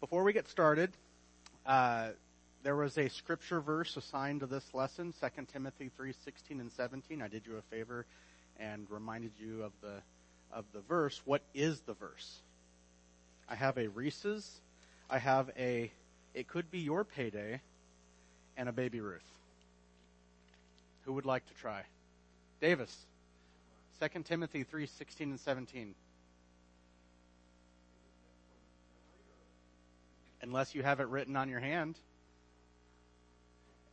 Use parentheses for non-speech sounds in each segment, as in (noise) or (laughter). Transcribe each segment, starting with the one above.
before we get started, uh, there was a scripture verse assigned to this lesson, 2 Timothy 3:16 and 17. I did you a favor and reminded you of the, of the verse. What is the verse? I have a Reese's. I have a, it could be your payday and a baby Ruth. Who would like to try? Davis. 2 Timothy 3:16 and 17. Unless you have it written on your hand,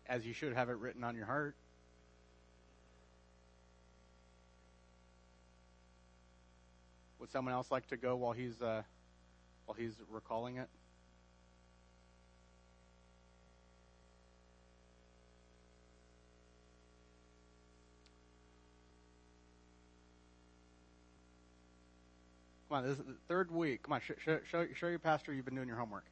as you should have it written on your heart. Would someone else like to go while he's uh, while he's recalling it? Come on, this is the third week. Come on, sh- sh- show, show your pastor you've been doing your homework.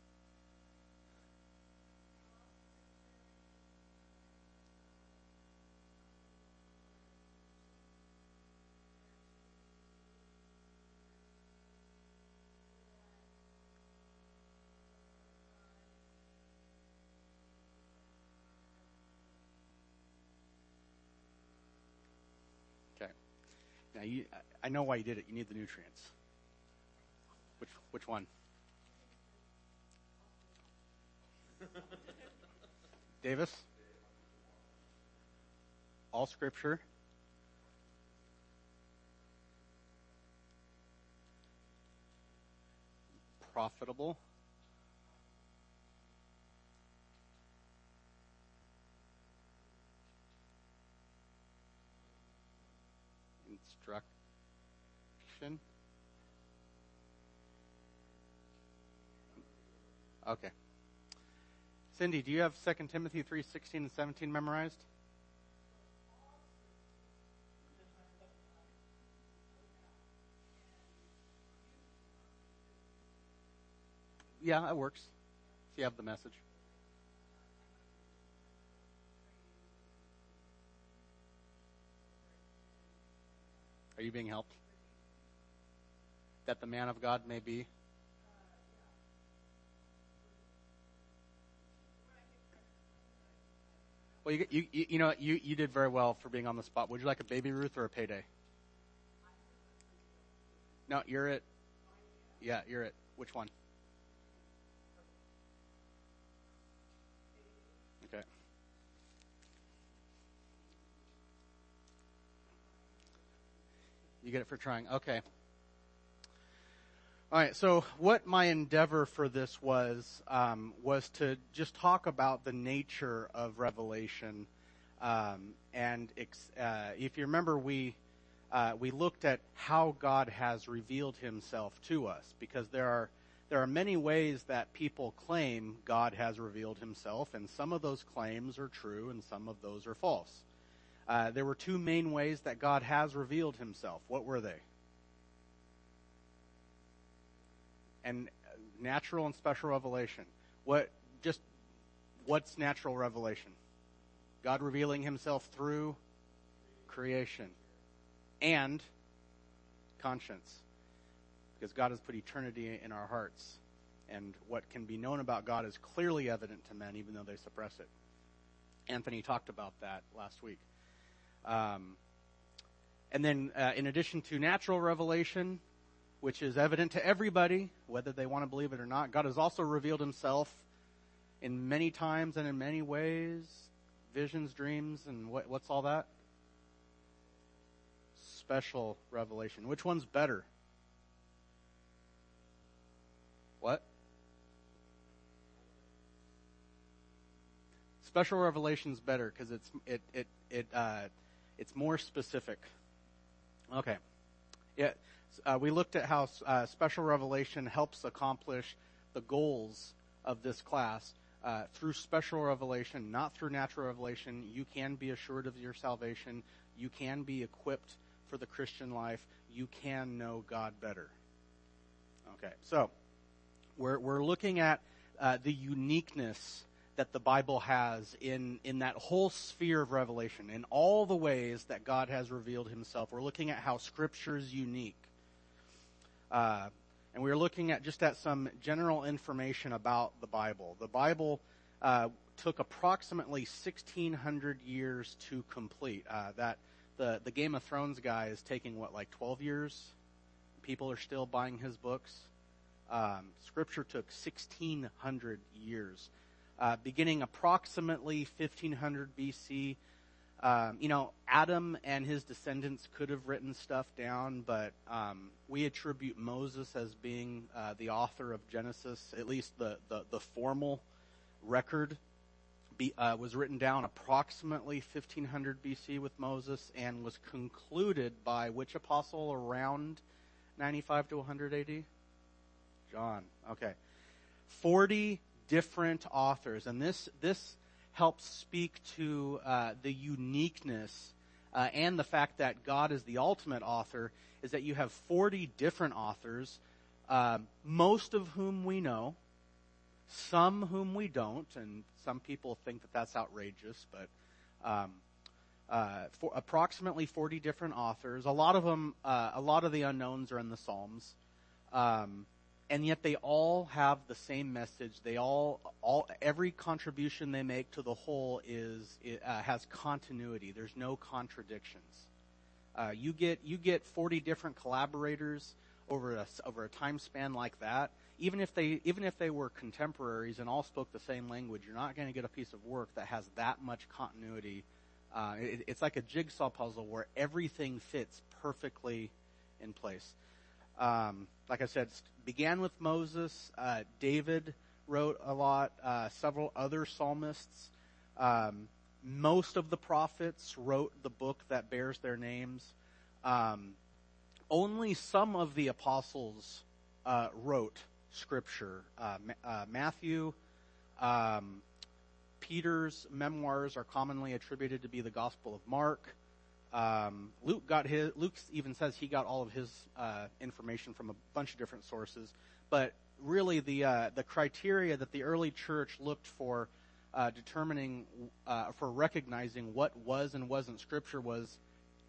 Now you, I know why you did it. You need the nutrients. Which which one? (laughs) Davis? All scripture. Profitable. Okay. Cindy, do you have 2 Timothy 3, 16 and 17 memorized? Yeah, it works. If you have the message. Are you being helped? That the man of God may be Well, you, you, you know, you, you did very well for being on the spot. Would you like a baby Ruth or a payday? No, you're it. Yeah, you're it. Which one? Okay. You get it for trying. Okay. All right. So, what my endeavor for this was um, was to just talk about the nature of revelation, um, and uh, if you remember, we uh, we looked at how God has revealed Himself to us, because there are there are many ways that people claim God has revealed Himself, and some of those claims are true, and some of those are false. Uh, there were two main ways that God has revealed Himself. What were they? and natural and special revelation. What just what's natural revelation? God revealing himself through creation and conscience. Because God has put eternity in our hearts. And what can be known about God is clearly evident to men, even though they suppress it. Anthony talked about that last week. Um, and then, uh, in addition to natural revelation, which is evident to everybody, whether they want to believe it or not. God has also revealed himself in many times and in many ways visions, dreams, and what, what's all that? Special revelation. Which one's better? What? Special revelation's better because it's it it it uh, it's more specific. Okay. Yeah uh, we looked at how uh, special revelation helps accomplish the goals of this class. Uh, through special revelation, not through natural revelation, you can be assured of your salvation. You can be equipped for the Christian life. You can know God better. Okay, so we're, we're looking at uh, the uniqueness that the Bible has in, in that whole sphere of revelation, in all the ways that God has revealed himself. We're looking at how Scripture is unique. Uh, and we are looking at just at some general information about the Bible. The Bible uh, took approximately 1,600 years to complete. Uh, that the the Game of Thrones guy is taking what like 12 years. People are still buying his books. Um, scripture took 1,600 years, uh, beginning approximately 1500 BC. Um, you know, Adam and his descendants could have written stuff down, but um, we attribute Moses as being uh, the author of Genesis, at least the, the, the formal record be, uh, was written down approximately 1500 BC with Moses and was concluded by which apostle around 95 to 100 AD? John. Okay. 40 different authors. And this, this helps speak to uh, the uniqueness uh, and the fact that God is the ultimate author, is that you have 40 different authors, uh, most of whom we know, some whom we don't, and some people think that that's outrageous, but um, uh, for approximately 40 different authors. A lot of them, uh, a lot of the unknowns are in the Psalms. Um, and yet they all have the same message. They all, all, every contribution they make to the whole is uh, has continuity. There's no contradictions. Uh, you get you get 40 different collaborators over a over a time span like that. Even if they even if they were contemporaries and all spoke the same language, you're not going to get a piece of work that has that much continuity. Uh, it, it's like a jigsaw puzzle where everything fits perfectly in place. Um, like I said, began with Moses. Uh, David wrote a lot. Uh, several other psalmists. Um, most of the prophets wrote the book that bears their names. Um, only some of the apostles uh, wrote scripture. Uh, uh, Matthew, um, Peter's memoirs are commonly attributed to be the Gospel of Mark. Um, Luke got his. Luke even says he got all of his uh, information from a bunch of different sources. But really, the uh, the criteria that the early church looked for uh, determining uh, for recognizing what was and wasn't scripture was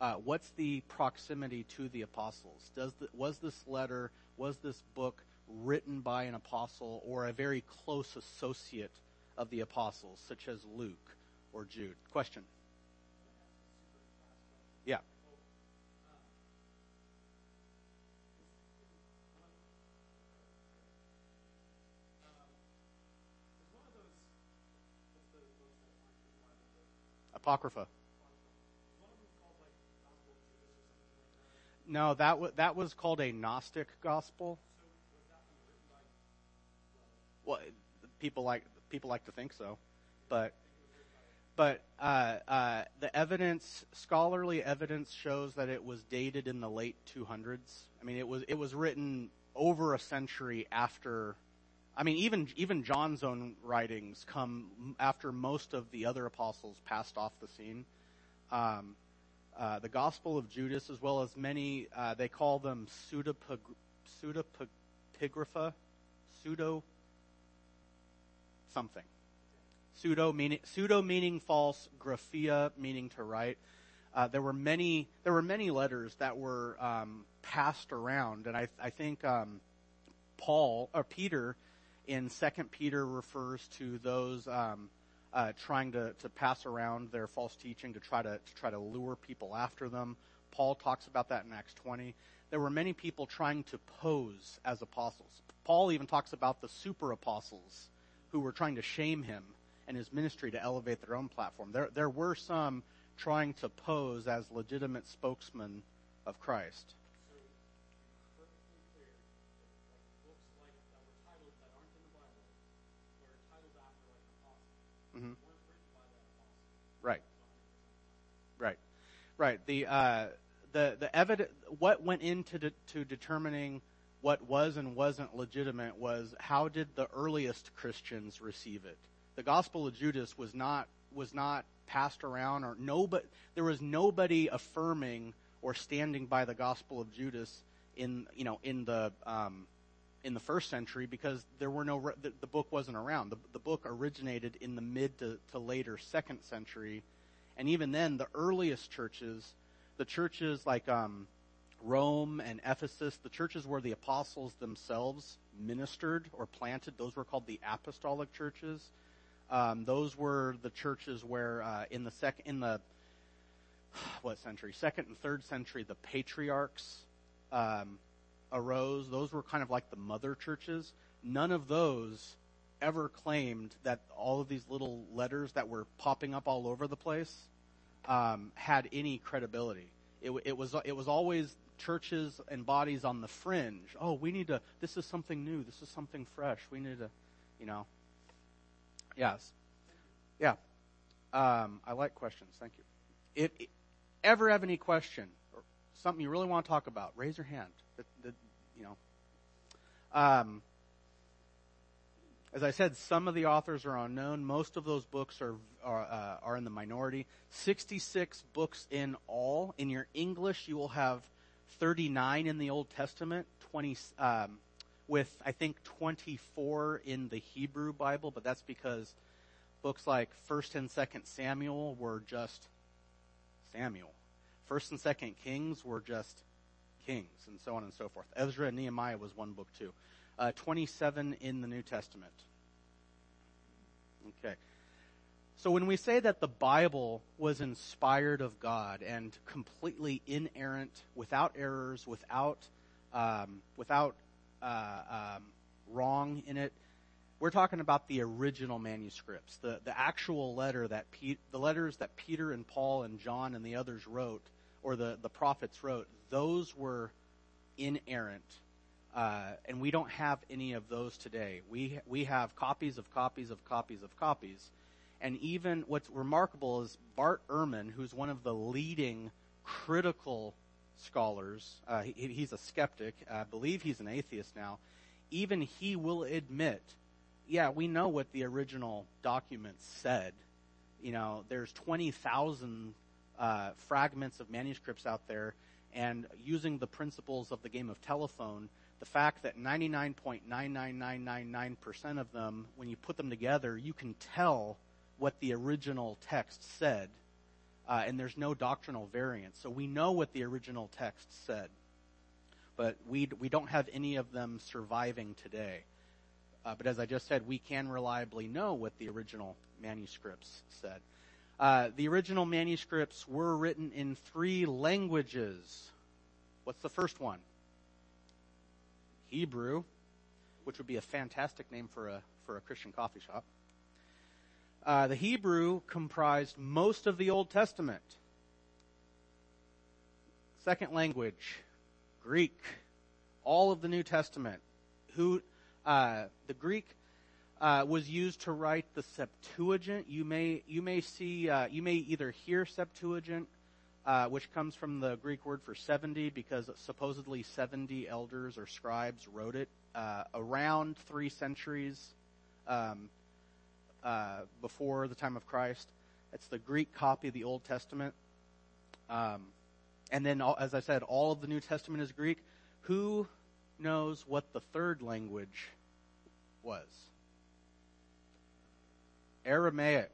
uh, what's the proximity to the apostles? Does the, was this letter was this book written by an apostle or a very close associate of the apostles, such as Luke or Jude? Question. Yeah. Apocrypha. No, that w- that was called a Gnostic gospel. Well, people like people like to think so, but but uh, uh, the evidence, scholarly evidence, shows that it was dated in the late 200s. I mean, it was it was written over a century after. I mean, even even John's own writings come after most of the other apostles passed off the scene. Um, uh, the Gospel of Judas, as well as many, uh, they call them pseudepigrapha, pseudo something pseudo meaning pseudo meaning false, graphia meaning to write. Uh, there were many there were many letters that were um, passed around, and I, I think um, Paul or Peter in Second Peter refers to those um, uh, trying to, to pass around their false teaching to try to, to try to lure people after them. Paul talks about that in Acts 20. There were many people trying to pose as apostles. Paul even talks about the super apostles who were trying to shame him and his ministry to elevate their own platform. There, there were some trying to pose as legitimate spokesmen of Christ. Mm-hmm. Right. Right. Right. The uh, the the evidence what went into de- to determining what was and wasn't legitimate was how did the earliest Christians receive it? The Gospel of Judas was not was not passed around, or nobody there was nobody affirming or standing by the Gospel of Judas in you know in the um, in the first century because there were no the, the book wasn't around. The, the book originated in the mid to, to later second century, and even then, the earliest churches, the churches like um, Rome and Ephesus, the churches where the apostles themselves ministered or planted, those were called the apostolic churches. Um, those were the churches where uh, in the sec in the (sighs) what century, second and third century, the patriarchs um, arose. Those were kind of like the mother churches. None of those ever claimed that all of these little letters that were popping up all over the place um, had any credibility. It, it was it was always churches and bodies on the fringe. Oh, we need to. This is something new. This is something fresh. We need to, you know. Yes, yeah. Um, I like questions. Thank you. If, if ever have any question or something you really want to talk about, raise your hand. That, that, you know. Um, as I said, some of the authors are unknown. Most of those books are are, uh, are in the minority. Sixty-six books in all. In your English, you will have thirty-nine in the Old Testament. Twenty um, with I think twenty-four in the Hebrew Bible, but that's because books like First and Second Samuel were just Samuel. First and Second Kings were just Kings, and so on and so forth. Ezra and Nehemiah was one book too. Uh, 27 in the New Testament. Okay. So when we say that the Bible was inspired of God and completely inerrant, without errors, without um, without uh, um, wrong in it, we're talking about the original manuscripts, the the actual letter that Pe- the letters that Peter and Paul and John and the others wrote, or the the prophets wrote. Those were inerrant uh, and we don't have any of those today. We we have copies of copies of copies of copies, and even what's remarkable is Bart Ehrman, who's one of the leading critical scholars. Uh, he, he's a skeptic. I believe he's an atheist now. Even he will admit, yeah, we know what the original documents said. You know, there's twenty thousand uh, fragments of manuscripts out there, and using the principles of the game of telephone the fact that 99.99999% of them, when you put them together, you can tell what the original text said, uh, and there's no doctrinal variance. So we know what the original text said, but we we don't have any of them surviving today. Uh, but as I just said, we can reliably know what the original manuscripts said. Uh, the original manuscripts were written in three languages. What's the first one? Hebrew, which would be a fantastic name for a, for a Christian coffee shop. Uh, the Hebrew comprised most of the Old Testament. Second language, Greek, all of the New Testament. Who uh, the Greek uh, was used to write the Septuagint. You may you may see uh, you may either hear Septuagint uh, which comes from the Greek word for 70 because supposedly 70 elders or scribes wrote it uh, around three centuries um, uh, before the time of Christ. It's the Greek copy of the Old Testament. Um, and then, as I said, all of the New Testament is Greek. Who knows what the third language was? Aramaic.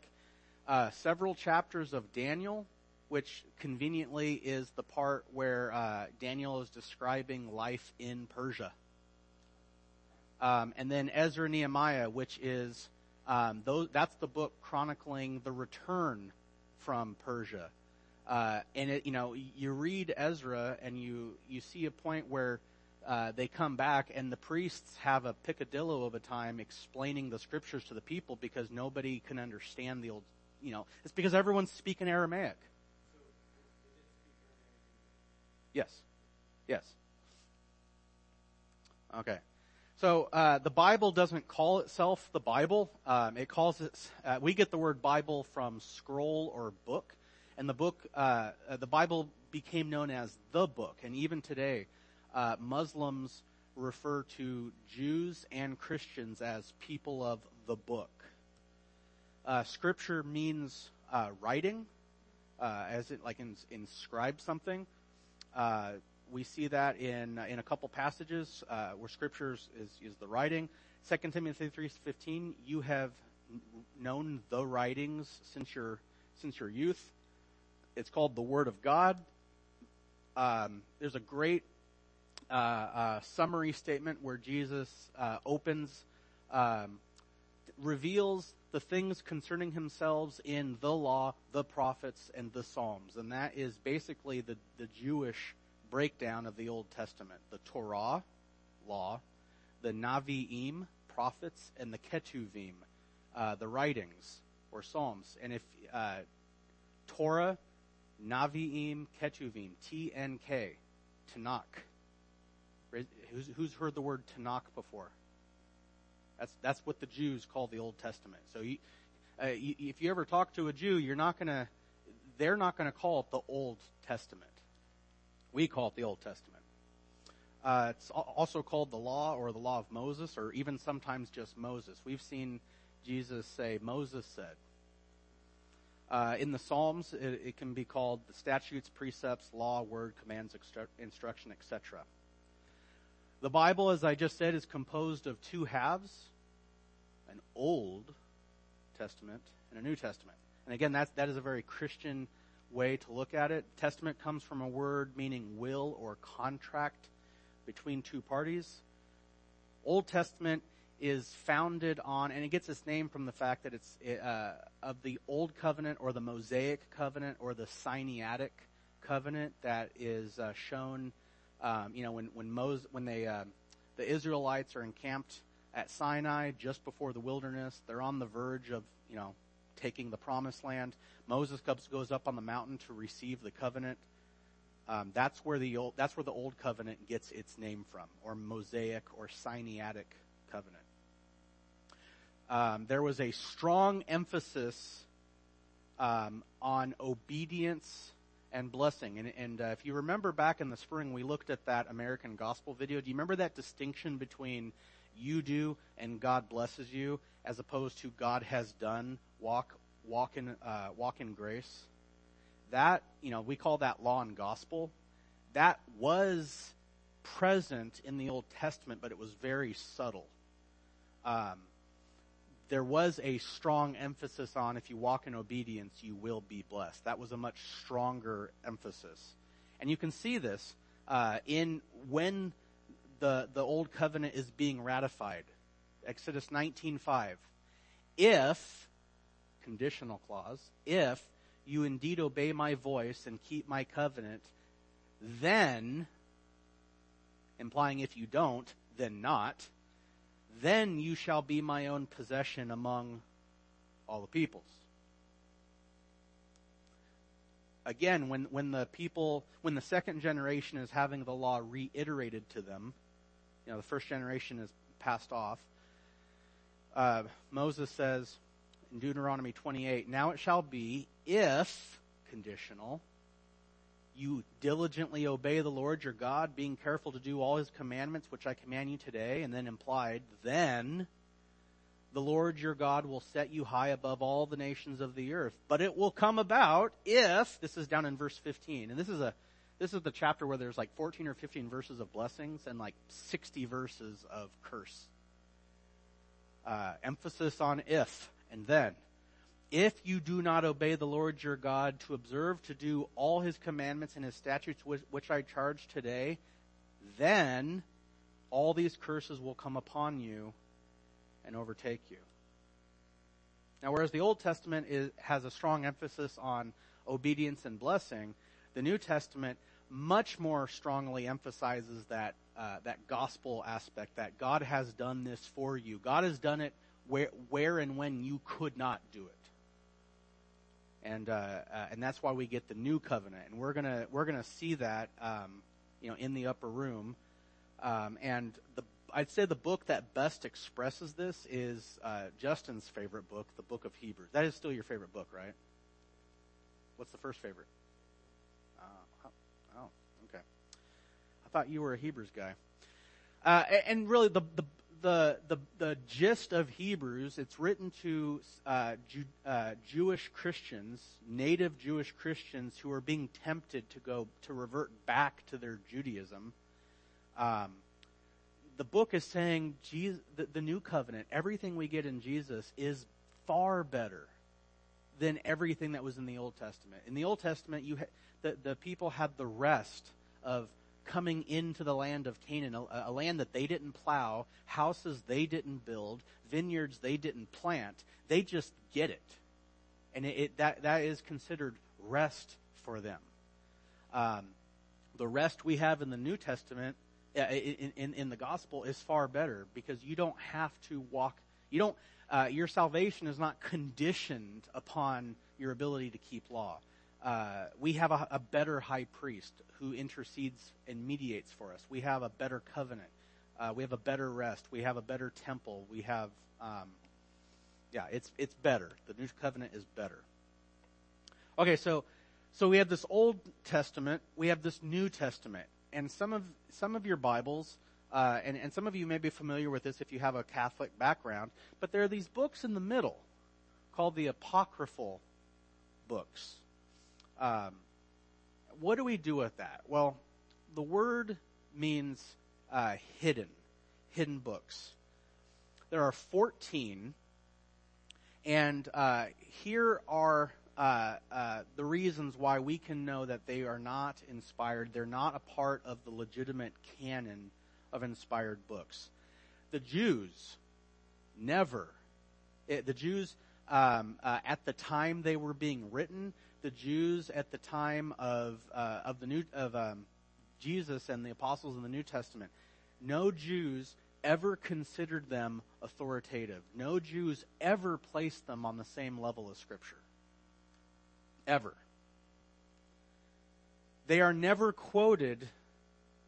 Uh, several chapters of Daniel which conveniently is the part where uh, Daniel is describing life in Persia. Um, and then Ezra Nehemiah, which is um, those, that's the book chronicling the return from Persia. Uh, and it, you know, you read Ezra and you you see a point where uh, they come back and the priests have a picadillo of a time explaining the scriptures to the people because nobody can understand the old. You know, it's because everyone's speaking Aramaic. Yes. Yes. Okay. So uh, the Bible doesn't call itself the Bible. Um, it calls it. Uh, we get the word Bible from scroll or book, and the book, uh, uh the Bible, became known as the book. And even today, uh, Muslims refer to Jews and Christians as people of the book. Uh, scripture means writing, as it like in, inscribe something. Uh, we see that in in a couple passages uh, where scriptures is, is the writing. 2 Timothy 3:15, you have known the writings since your since your youth. It's called the Word of God. um, there's a great uh, uh, summary statement where Jesus uh, opens, um, reveals the things concerning himself in the law, the prophets, and the Psalms. And that is basically the, the Jewish breakdown of the Old Testament. The Torah, law, the Navi'im, prophets, and the Ketuvim, uh, the writings or Psalms. And if uh, Torah, Navi'im, Ketuvim, T-N-K, Tanakh. Who's, who's heard the word Tanakh before? That's that's what the Jews call the Old Testament. So you, uh, you, if you ever talk to a Jew, you're not gonna, they're not gonna call it the Old Testament. We call it the Old Testament. Uh, it's also called the Law or the Law of Moses, or even sometimes just Moses. We've seen Jesus say, "Moses said." Uh, in the Psalms, it, it, can be called the statutes, precepts, law, word, commands, extru- instruction, etc. The Bible, as I just said, is composed of two halves an Old Testament and a New Testament. And again, that's, that is a very Christian way to look at it. Testament comes from a word meaning will or contract between two parties. Old Testament is founded on, and it gets its name from the fact that it's uh, of the Old Covenant or the Mosaic Covenant or the Sinaitic Covenant that is uh, shown. Um, you know, when when Moses, when they uh, the Israelites are encamped at Sinai just before the wilderness, they're on the verge of you know taking the promised land. Moses goes up on the mountain to receive the covenant. Um, that's where the old, that's where the old covenant gets its name from, or Mosaic or Sinaitic covenant um, there was a strong emphasis um, on obedience and blessing. And, and uh, if you remember back in the spring, we looked at that American Gospel video. Do you remember that distinction between you do and God blesses you, as opposed to God has done walk walk in uh, walk in grace? That you know we call that law and gospel. That was present in the Old Testament, but it was very subtle. Um, there was a strong emphasis on if you walk in obedience, you will be blessed. That was a much stronger emphasis. And you can see this uh, in when the, the old covenant is being ratified. Exodus 19.5. If, conditional clause, if you indeed obey my voice and keep my covenant, then, implying if you don't, then not, then you shall be my own possession among all the peoples. Again, when, when the people, when the second generation is having the law reiterated to them, you know, the first generation is passed off, uh, Moses says in Deuteronomy 28, Now it shall be if, conditional, you diligently obey the Lord your God, being careful to do all his commandments, which I command you today, and then implied, then the Lord your God will set you high above all the nations of the earth. But it will come about if, this is down in verse 15, and this is a, this is the chapter where there's like 14 or 15 verses of blessings and like 60 verses of curse. Uh, emphasis on if and then if you do not obey the Lord your God to observe to do all his commandments and his statutes which I charge today, then all these curses will come upon you and overtake you. Now, whereas the Old Testament is, has a strong emphasis on obedience and blessing, the New Testament much more strongly emphasizes that uh, that gospel aspect that God has done this for you. God has done it where, where and when you could not do it and uh, uh, and that's why we get the new covenant, and we're gonna we're gonna see that um, you know in the upper room, um, and the I'd say the book that best expresses this is uh, Justin's favorite book, the Book of Hebrews. That is still your favorite book, right? What's the first favorite? Uh, oh, okay. I thought you were a Hebrews guy. Uh, and really, the, the the, the, the gist of Hebrews, it's written to uh, uh, Jewish Christians, native Jewish Christians who are being tempted to go to revert back to their Judaism. Um, the book is saying Jesus, the, the new covenant, everything we get in Jesus is far better than everything that was in the Old Testament. In the Old Testament, you ha- the, the people had the rest of coming into the land of Canaan, a, a, land that they didn't plow, houses they didn't build, vineyards they didn't plant. They just get it. And it, it that, that is considered rest for them. Um, the rest we have in the New Testament, uh, in, in, in, the gospel, is far better because you don't have to walk, you don't, uh, your salvation is not conditioned upon your ability to keep law. Uh, we have a, a, better high priest who intercedes and mediates for us. We have a better covenant. Uh, we have a better rest. We have a better temple. We have, um, yeah, it's it's better. The new covenant is better. Okay, so so we have this Old Testament. We have this New Testament, and some of some of your Bibles. Uh, and, and some of you may be familiar with this if you have a Catholic background, but there are these books in the middle called the apocryphal books. Um, what do we do with that? Well, the word means uh, hidden, hidden books. There are 14, and uh, here are uh, uh, the reasons why we can know that they are not inspired. They're not a part of the legitimate canon of inspired books. The Jews never, it, eh, the Jews um, uh, at the time they were being written, the Jews at the time of uh, of the new of um, Jesus and the apostles in the New Testament, no Jews ever considered them authoritative. No Jews ever placed them on the same level as Scripture. Ever. They are never quoted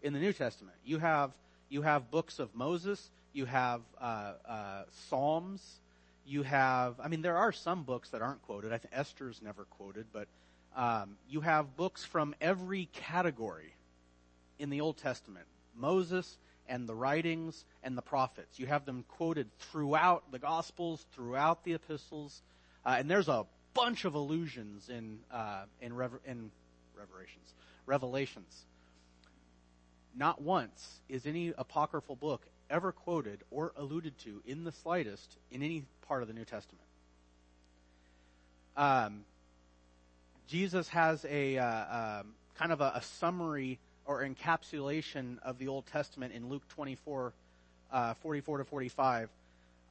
in the New Testament. You have you have books of Moses. You have uh, uh, Psalms you have, I mean, there are some books that aren't quoted. I think Esther's never quoted, but um, you have books from every category in the Old Testament Moses and the writings and the prophets. You have them quoted throughout the Gospels, throughout the epistles, uh, and there's a bunch of allusions in uh, in, in Revelations. Revelations. Not once is any apocryphal book ever quoted or alluded to in the slightest in any part of the New Testament. Um, Jesus has a uh, um, kind of a, a, summary or encapsulation of the Old Testament in Luke 24, uh, 44 to 45,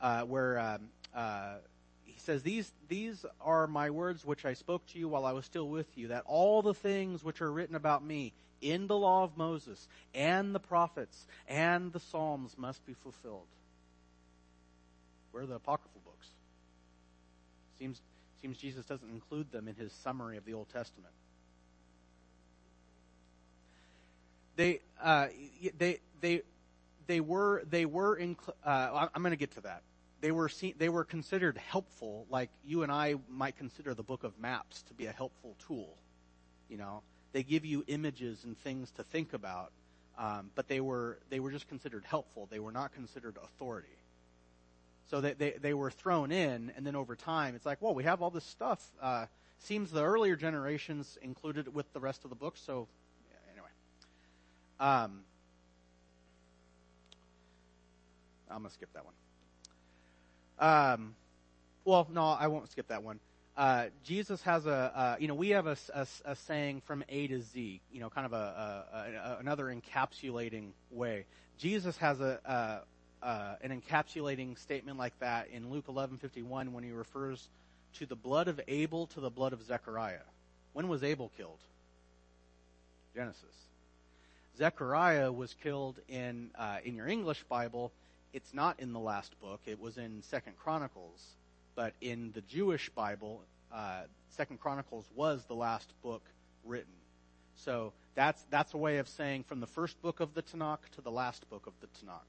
uh, where um, uh, he says, these, these are my words which I spoke to you while I was still with you, that all the things which are written about me in the law of Moses and the prophets and the Psalms must be fulfilled. Where are the apocryphal books? Seems, seems Jesus doesn't include them in his summary of the Old Testament. They, uh, they, they, they were, they were, in, uh, I'm going to get to that. They were, seen, they were considered helpful, like you and I might consider the book of maps to be a helpful tool. You know, they give you images and things to think about, um, but they were they were just considered helpful. They were not considered authority. So they, they, they were thrown in, and then over time, it's like, well, we have all this stuff. Uh, seems the earlier generations included it with the rest of the book. So anyway, um, I'm gonna skip that one. Um, well, no, I won't skip that one uh, Jesus has a, uh, you know, we have a, a, a, saying from A to Z, you know, kind of a, a another encapsulating way. Jesus has a, an encapsulating statement like that in Luke 11:51 when he refers to the blood of Abel to the blood of Zechariah. When was Abel killed? Genesis. Zechariah was killed in uh, in your English Bible. It's not in the last book. It was in Second Chronicles but in the Jewish Bible, uh, Second Chronicles was the last book written. So that's that's a way of saying from the first book of the Tanakh to the last book of the Tanakh.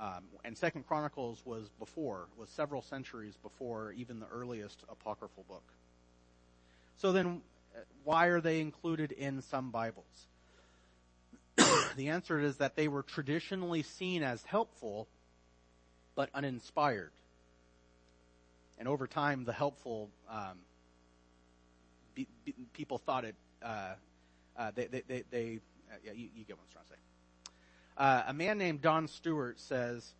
Um, and Second Chronicles was before, was several centuries before even the earliest apocryphal book. So then, uh, why are they included in some Bibles? (coughs) the answer is that they were traditionally seen as helpful, but uninspired and over time, the helpful um, be, be, people thought it. Uh, uh, they, they, they, they uh, yeah, you, you, get what I'm trying to say. Uh, a man named Don Stewart says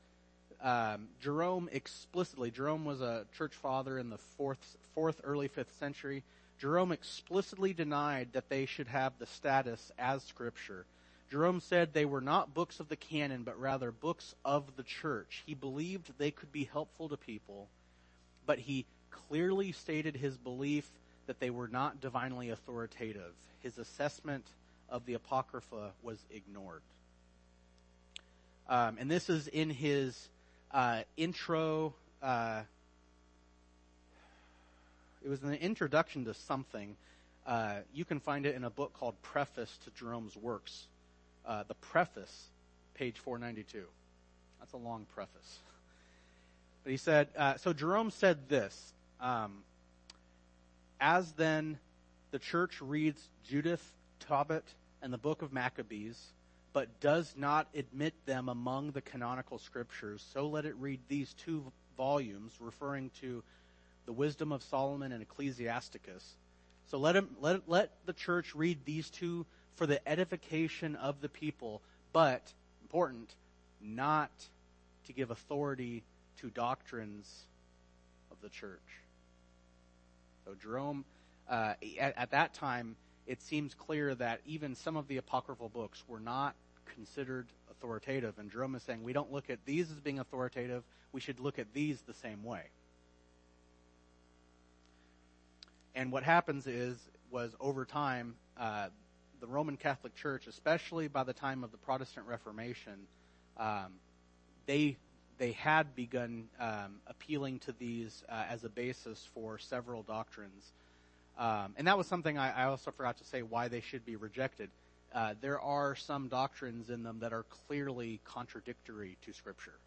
um, Jerome explicitly. Jerome was a church father in the fourth, fourth, early fifth century. Jerome explicitly denied that they should have the status as scripture. Jerome said they were not books of the canon, but rather books of the church. He believed they could be helpful to people, but he clearly stated his belief that they were not divinely authoritative. His assessment of the Apocrypha was ignored. Um, and this is in his uh, intro. Uh, it was an introduction to something. Uh, you can find it in a book called Preface to Jerome's Works. Uh, the preface, page 492. That's a long preface. (laughs) But he said, uh, so Jerome said this um, As then the church reads Judith, Tobit, and the book of Maccabees, but does not admit them among the canonical scriptures, so let it read these two volumes referring to the wisdom of Solomon and Ecclesiasticus. So let him let let the church read these two for the edification of the people, but important, not to give authority to doctrines of the church. So Jerome, uh, at, at that time, it seems clear that even some of the apocryphal books were not considered authoritative. And Jerome is saying we don't look at these as being authoritative. We should look at these the same way. And what happens is, was over time, uh, the Roman Catholic Church, especially by the time of the Protestant Reformation, um, they they had begun um, appealing to these uh, as a basis for several doctrines. Um, and that was something I, I, also forgot to say why they should be rejected. Uh, there are some doctrines in them that are clearly contradictory to Scripture,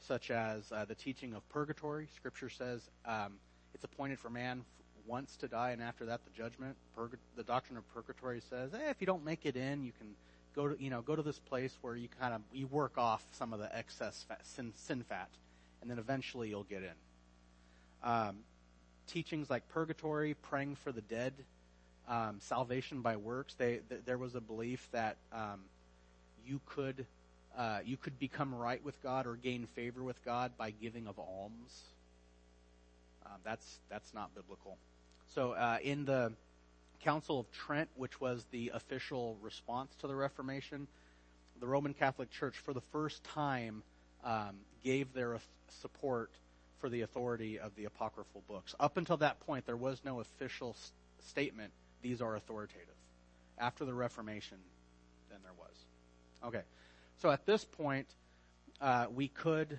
such as uh, the teaching of purgatory. Scripture says um, it's appointed for man once to die, and after that, the judgment. Purg- the doctrine of purgatory says, eh, if you don't make it in, you can go to you know go to this place where you kind of you work off some of the excess fat, sin, sin fat, and then eventually you'll get in. Um, teachings like purgatory, praying for the dead, um, salvation by works. They, th- there was a belief that um, you could uh, you could become right with God or gain favor with God by giving of alms. Um, that's that's not biblical. So uh, in the Council of Trent, which was the official response to the Reformation, the Roman Catholic Church, for the first time, um, gave their support for the authority of the apocryphal books. Up until that point, there was no official s- statement, these are authoritative. After the Reformation, then there was. Okay. So at this point, uh, we could,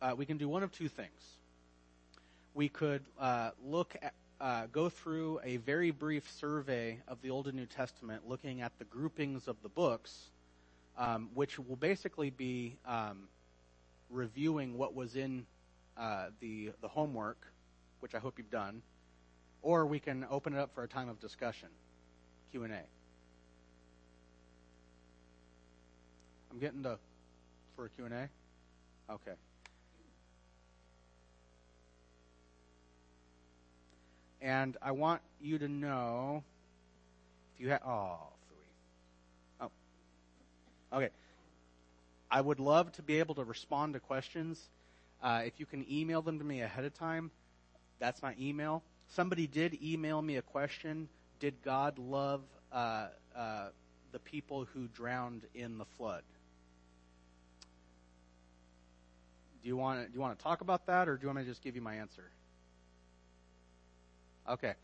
uh, we can do one of two things. We could uh, look at, uh, go through a very brief survey of the Old and New Testament, looking at the groupings of the books, um, which will basically be um, reviewing what was in uh, the the homework, which I hope you've done, or we can open it up for a time of discussion, Q and A. I'm getting to for a Q and A. Okay. And I want you to know if you have oh oh okay. I would love to be able to respond to questions uh, if you can email them to me ahead of time, that's my email. Somebody did email me a question. Did God love uh, uh, the people who drowned in the flood? Do you want do you want to talk about that, or do you want me to just give you my answer? Okay.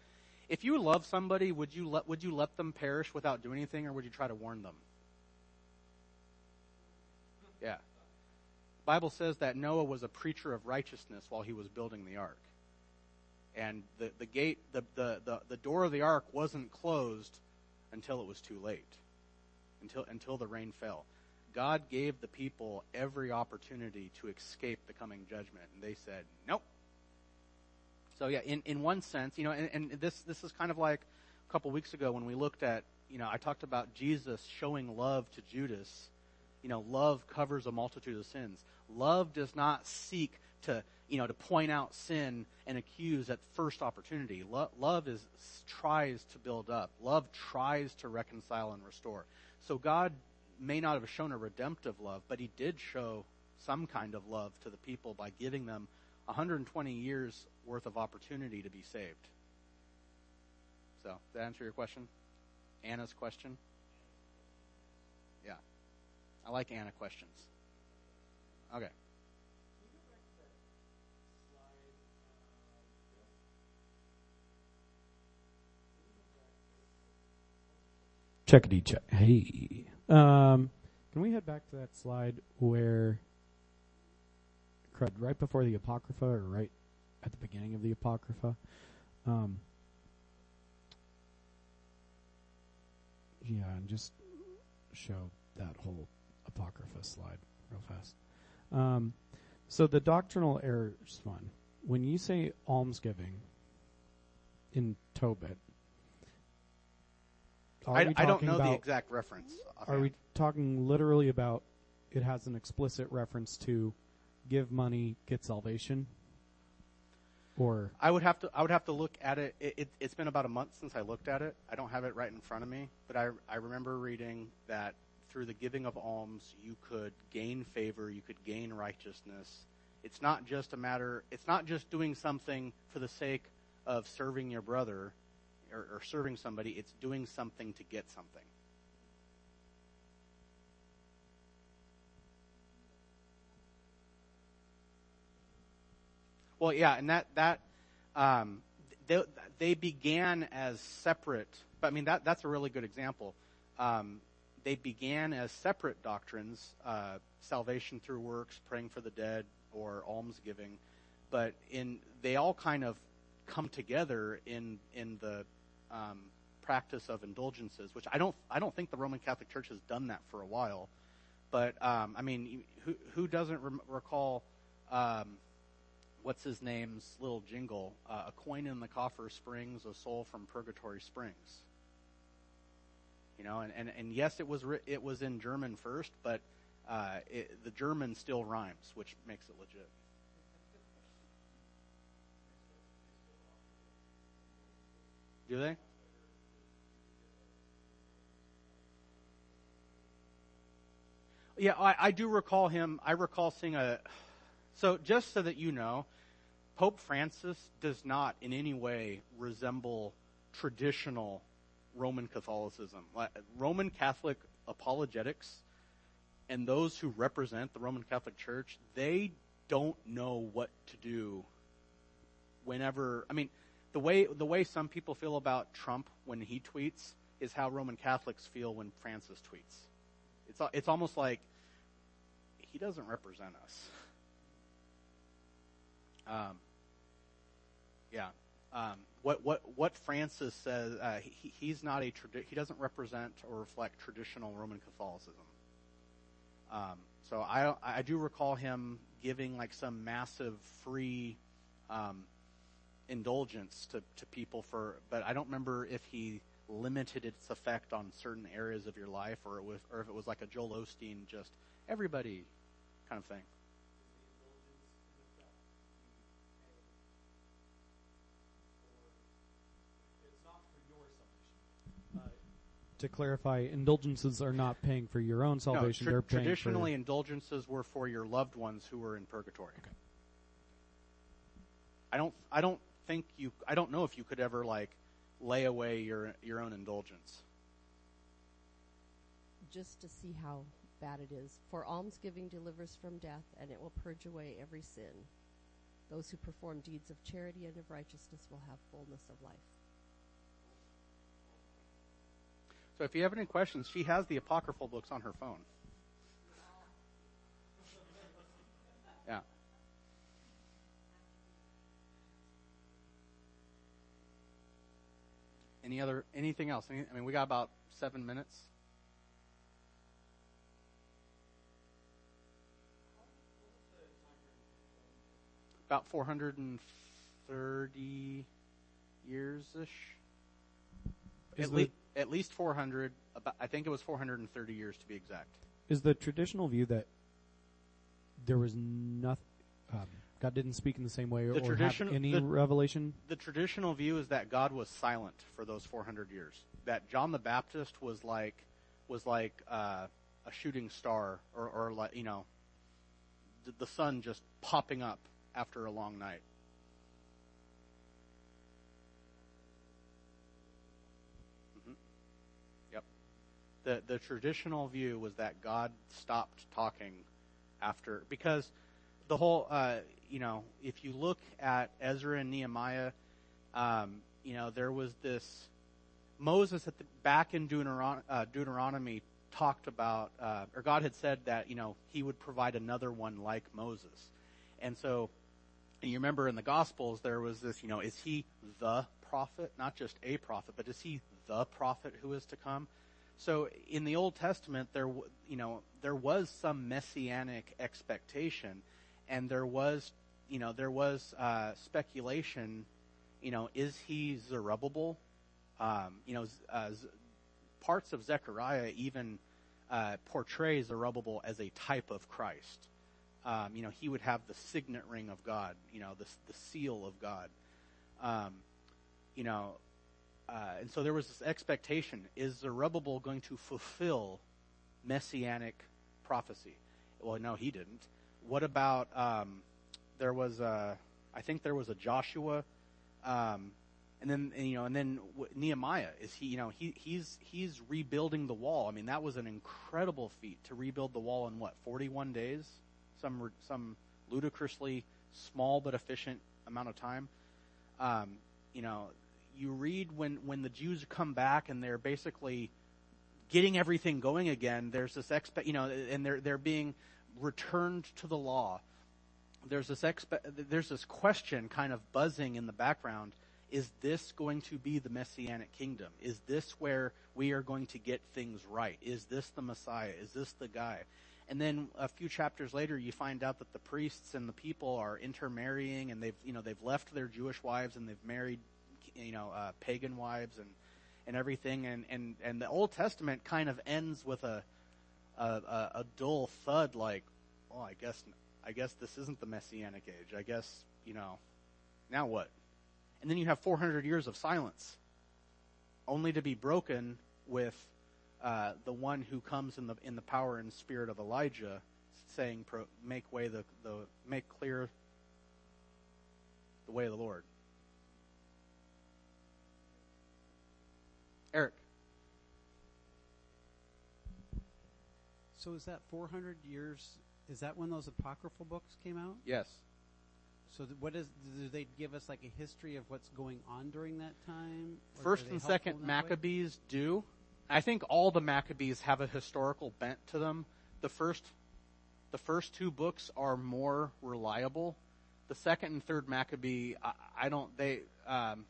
If you love somebody, would you let would you let them perish without doing anything, or would you try to warn them? Yeah. Bible says that Noah was a preacher of righteousness while he was building the ark. And the, the gate, the, the, the, the door of the ark wasn't closed until it was too late, until, until the rain fell. God gave the people every opportunity to escape the coming judgment, and they said, nope. So yeah, in, in one sense, you know, and, and this, this is kind of like a couple weeks ago when we looked at, you know, I talked about Jesus showing love to Judas you know, love covers a multitude of sins. Love does not seek to, you know, to point out sin and accuse at first opportunity. Lo- love is tries to build up. Love tries to reconcile and restore. So God may not have shown a redemptive love, but He did show some kind of love to the people by giving them 120 years worth of opportunity to be saved. So, that answer your question? Anna's question? Yeah. I like Anna questions. Okay. Checkity check. Hey. Um, can we head back to that slide where, right before the Apocrypha or right at the beginning of the Apocrypha? Um, yeah, and just show that whole Apocrypha slide real fast. Um, so the doctrinal errors one. When you say almsgiving in Tobit, I, I don't know the exact reference. Are we talking literally about it has an explicit reference to give money, get salvation? Or I would have to. I would have to look at it. It, it. It's been about a month since I looked at it. I don't have it right in front of me, but I. I remember reading that through the giving of alms, you could gain favor. You could gain righteousness. It's not just a matter. It's not just doing something for the sake of serving your brother, or, or serving somebody. It's doing something to get something. Well, yeah, and that that um, they they began as separate. But I mean that that's a really good example. Um, they began as separate doctrines: uh, salvation through works, praying for the dead, or almsgiving. But in they all kind of come together in in the um, practice of indulgences, which I don't I don't think the Roman Catholic Church has done that for a while. But um, I mean, who who doesn't rem- recall? Um, what's his name's little jingle? Uh, a coin in the coffer springs, a soul from purgatory springs. You know, and, and, and yes, it was it was in German first, but uh, it, the German still rhymes, which makes it legit. Do they? Yeah, I, I do recall him. I recall seeing a. So just so that you know, Pope Francis does not in any way resemble traditional Roman Catholicism. Roman Catholic apologetics and those who represent the Roman Catholic Church, they don't know what to do whenever I mean the way the way some people feel about Trump when he tweets is how Roman Catholics feel when Francis tweets. It's it's almost like he doesn't represent us. Um, yeah. Um, what what what Francis says, uh, he, he's not a tradi- he doesn't represent or reflect traditional Roman Catholicism. Um, so I I do recall him giving like some massive free um, indulgence to, to people for, but I don't remember if he limited its effect on certain areas of your life or it was, or if it was like a Joel Osteen just everybody kind of thing. To clarify, indulgences are not paying for your own salvation. no, tra- They're paying traditionally for indulgences were for your loved ones who were in purgatory. I don't I don't think you I don't know if you could ever like lay away your your own indulgence. just to see how bad it is. For almsgiving delivers from death, and it will purge away every sin. Those who perform deeds of charity and of righteousness will have fullness of life. So if you have any questions, she has the apocryphal books on her phone. Yeah. Any other anything else? Any, I mean, we got about seven minutes. About four hundred and thirty years ish. Is At, le- at least 400. About, I think it was 430 years to be exact. Is the traditional view that there was nothing, um, God didn't speak in the same way The or have any the- revelation? The traditional view is that God was silent for those 400 years. That John the Baptist was like was like uh, a shooting star, or, or like you know, the, the sun just popping up after a long night. The the traditional view was that God stopped talking after because the whole uh, you know if you look at Ezra and Nehemiah, um, you know there was this Moses at the back in Deuteron- uh, Deuteronomy talked about uh, or God had said that you know he would provide another one like Moses, and so and you remember in the Gospels there was this you know is he the prophet not just a prophet but is he the prophet who is to come? So in the Old Testament, there you know there was some messianic expectation, and there was you know there was uh, speculation. You know, is he Zerubbabel? Um, you know, uh, parts of Zechariah even uh, portray Zerubbabel as a type of Christ. Um, you know, he would have the signet ring of God. You know, the the seal of God. Um, you know, uh, and so there was this expectation: is Zerubbabel going to fulfill messianic prophecy? Well, no, he didn't. What about um, there was a, I think there was a Joshua, um, and then and, you know, and then Nehemiah is he? You know, he he's he's rebuilding the wall. I mean, that was an incredible feat to rebuild the wall in what forty one days, some some ludicrously small but efficient amount of time. Um, you know, you read when, when the Jews come back and they're basically getting everything going again, there's this expect, you know, and they're, they're being returned to the law. There's this expe- there's this question kind of buzzing in the background. Is this going to be the messianic kingdom? Is this where we are going to get things right? Is this the Messiah? Is this the guy? And then a few chapters later, you find out that the priests and the people are intermarrying, and they've you know they've left their Jewish wives and they've married you know uh, pagan wives and and everything, and and and the Old Testament kind of ends with a a, a, dull thud, like, oh, I guess I guess this isn't the messianic age. I guess you know, now what? And then you have 400 years of silence, only to be broken with uh, the one who comes in the in the power and spirit of Elijah, saying, "Make way the the make clear the way of the Lord." Eric. So is that 400 years? Is that when those apocryphal books came out? Yes. So th- what is? Do they give us like a history of what's going on during that time? First and second Maccabees way? do. I think all the Maccabees have a historical bent to them. The first, the first two books are more reliable. The second and third Maccabee, I, I don't. They um,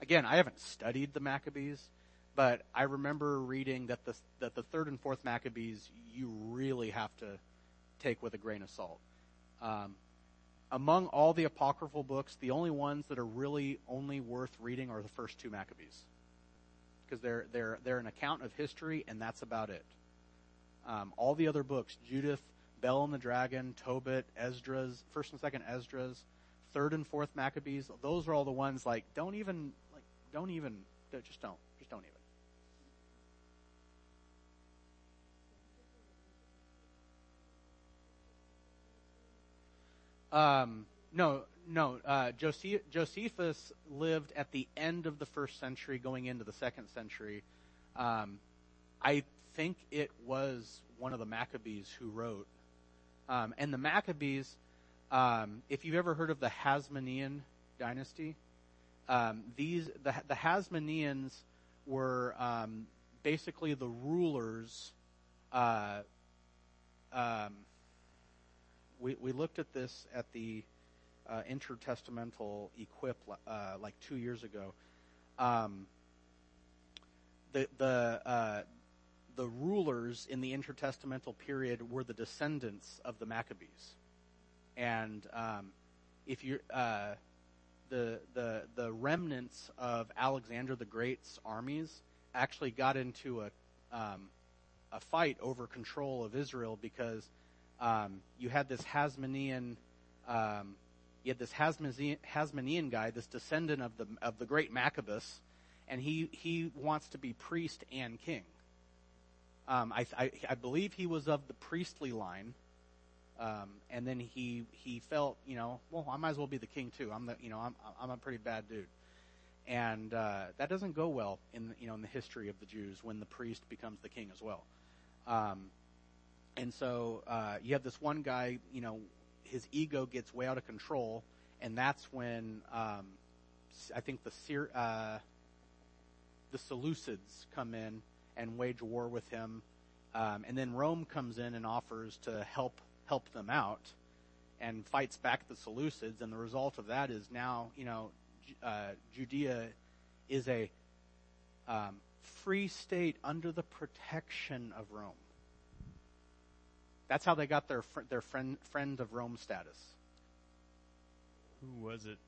again, I haven't studied the Maccabees. But I remember reading that the that the third and fourth Maccabees you really have to take with a grain of salt. Um, among all the apocryphal books, the only ones that are really only worth reading are the first two Maccabees, because they're they're they're an account of history, and that's about it. Um, all the other books, Judith, Bel and the Dragon, Tobit, Esdras, first and second Esdras, third and fourth Maccabees, those are all the ones like don't even like don't even just don't just don't even. Um, no, no. Uh, Josephus lived at the end of the first century, going into the second century. Um, I think it was one of the Maccabees who wrote. Um, and the Maccabees, um, if you've ever heard of the Hasmonean dynasty, um, these the, the Hasmoneans were um, basically the rulers. Uh, um, we, we looked at this at the uh, intertestamental equip uh, like two years ago. Um, the the uh, the rulers in the intertestamental period were the descendants of the Maccabees, and um, if you uh, the the the remnants of Alexander the Great's armies actually got into a um, a fight over control of Israel because um, you had this Hasmonean, um, you had this Hasmonean, Hasmonean guy, this descendant of the of the great Maccabeus, and he he wants to be priest and king. Um, I, I, I believe he was of the priestly line, um, and then he he felt you know well I might as well be the king too. I'm the you know I'm I'm a pretty bad dude, and uh, that doesn't go well in you know in the history of the Jews when the priest becomes the king as well. Um, and so uh, you have this one guy, you know, his ego gets way out of control, and that's when um, I think the uh, the Seleucids come in and wage war with him, um, and then Rome comes in and offers to help help them out, and fights back the Seleucids, and the result of that is now you know uh, Judea is a um, free state under the protection of Rome. That's how they got their fr- their friend friend of Rome status. Who was it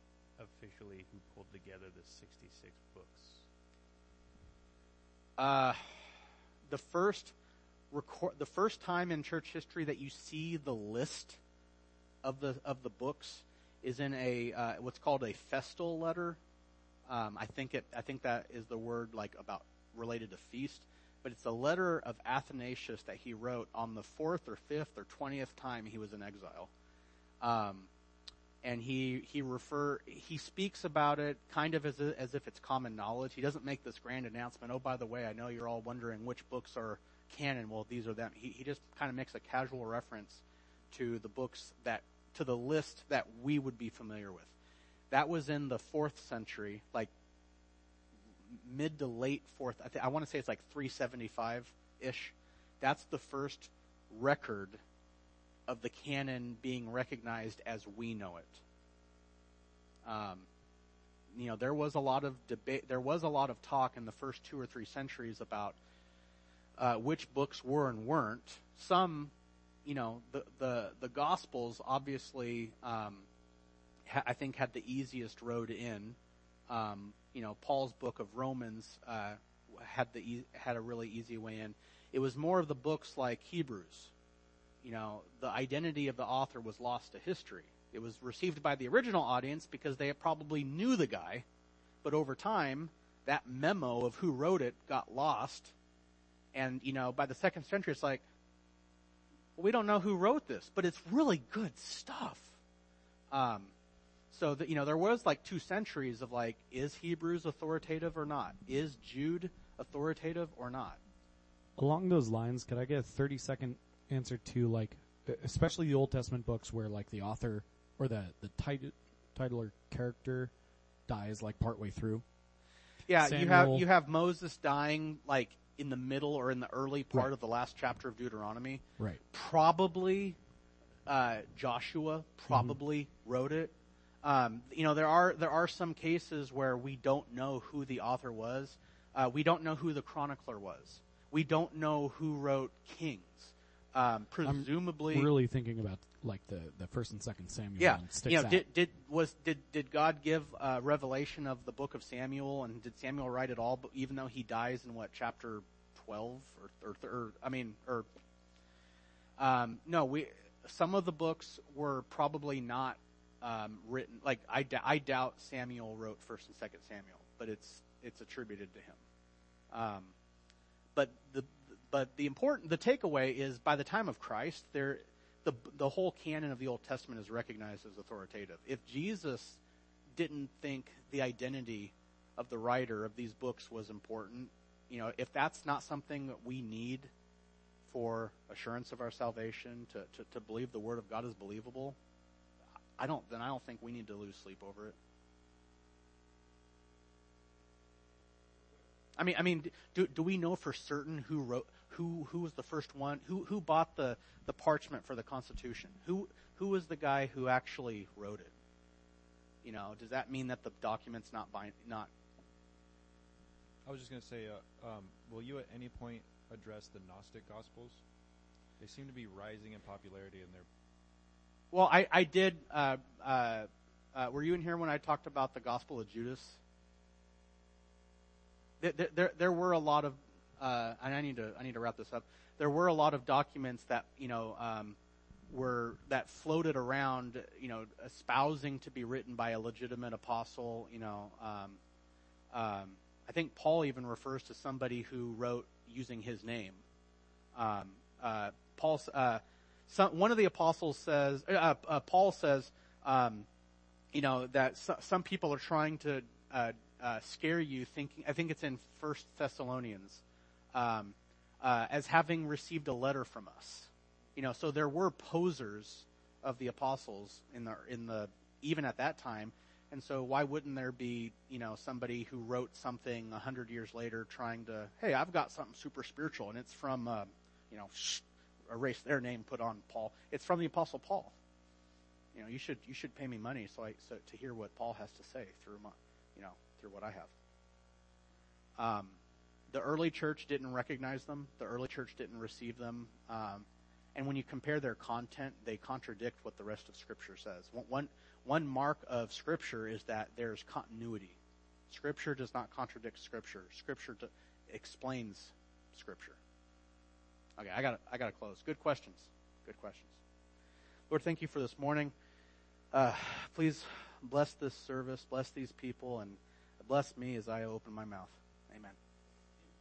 officially who pulled together the 66 books? Uh, the first record, the first time in church history that you see the list of the of the books is in a uh, what's called a festal letter. Um, I think it. I think that is the word like about related to feast, but it's a letter of Athanasius that he wrote on the fourth or fifth or twentieth time he was in exile. Um, and he he refer he speaks about it kind of as a, as if it's common knowledge. He doesn't make this grand announcement. Oh, by the way, I know you're all wondering which books are canon. Well, these are them. He he just kind of makes a casual reference to the books that to the list that we would be familiar with. That was in the fourth century, like mid to late fourth. I, th- I want to say it's like 375 ish. That's the first record of the canon being recognized as we know it. Um, you know, there was a lot of debate. There was a lot of talk in the first two or three centuries about uh, which books were and weren't. Some, you know, the the the Gospels obviously, um, ha- I think, had the easiest road in. Um, you know, Paul's book of Romans uh, had the had a really easy way in. It was more of the books like Hebrews. You know, the identity of the author was lost to history. It was received by the original audience because they probably knew the guy, but over time, that memo of who wrote it got lost. And, you know, by the second century, it's like, we don't know who wrote this, but it's really good stuff. Um, so that you know, there was like two centuries of like, is Hebrews authoritative or not? Is Jude authoritative or not? Along those lines, could I get a 30 second answer to like, especially the Old Testament books where like the author or the, the title, title or character dies like partway through? Yeah, you have you have Moses dying like in the middle or in the early part Right. of the last chapter of Deuteronomy. Right. Probably uh, Joshua probably Mm-hmm. wrote it. Um, you know, there are there are some cases where we don't know who the author was. Uh, we don't know who the chronicler was. We don't know who wrote Kings. Um, presumably, Really thinking about like the, the first and second Samuel. yeah, you know, out. did did was did did God give uh, revelation of the book of Samuel, and did Samuel write it all? But even though he dies in what chapter twelve or or, or I mean, or um, no, we some of the books were probably not um, written. Like I, I doubt Samuel wrote First and Second Samuel, but it's it's attributed to him. Um, but the but the important the takeaway is by the time of Christ, there the the whole canon of the Old Testament is recognized as authoritative. If Jesus didn't think the identity of the writer of these books was important, you know, if that's not something that we need for assurance of our salvation, to, to, to believe the word of God is believable, I don't then I don't think we need to lose sleep over it. I mean, I mean, do do we know for certain who wrote who who was the first one who who bought the the parchment for the Constitution? Who who was the guy who actually wrote it? You know, does that mean that the document's not bind, not I was just going to say, uh, um, will you at any point address the Gnostic Gospels? They seem to be rising in popularity, and they're Well, I, I did. Uh, uh, uh, were you in here when I talked about the Gospel of Judas? There, there- there, were a lot of, uh, and I need to, I need to wrap this up. There were a lot of documents that you know um, were that floated around, you know, espousing to be written by a legitimate apostle. You know, um, um, I think Paul even refers to somebody who wrote using his name. Um, uh, Paul, uh, some, one of the apostles says, uh, uh, Paul says, um, you know, that so, some people are trying to uh, uh, scare you thinking, I think it's in First Thessalonians, um, uh, as having received a letter from us. You know, so there were posers of the apostles in the, in the, even at that time. And so why wouldn't there be, you know, somebody who wrote something a hundred years later trying to, hey, I've got something super spiritual and it's from, uh, you know, shh, erase their name, put on Paul. It's from the apostle Paul. You know, you should, you should pay me money so I, so to hear what Paul has to say through my, you know, through what I have. Um, the early church didn't recognize them. The early church didn't receive them. Um, and when you compare their content, they contradict what the rest of Scripture says. One, one, mark of Scripture is that there's continuity. Scripture does not contradict Scripture. Scripture explains Scripture. Okay, I got I got to close. Good questions. Good questions. Lord, thank you for this morning. Uh, please bless this service, bless these people, and bless me as I open my mouth. Amen.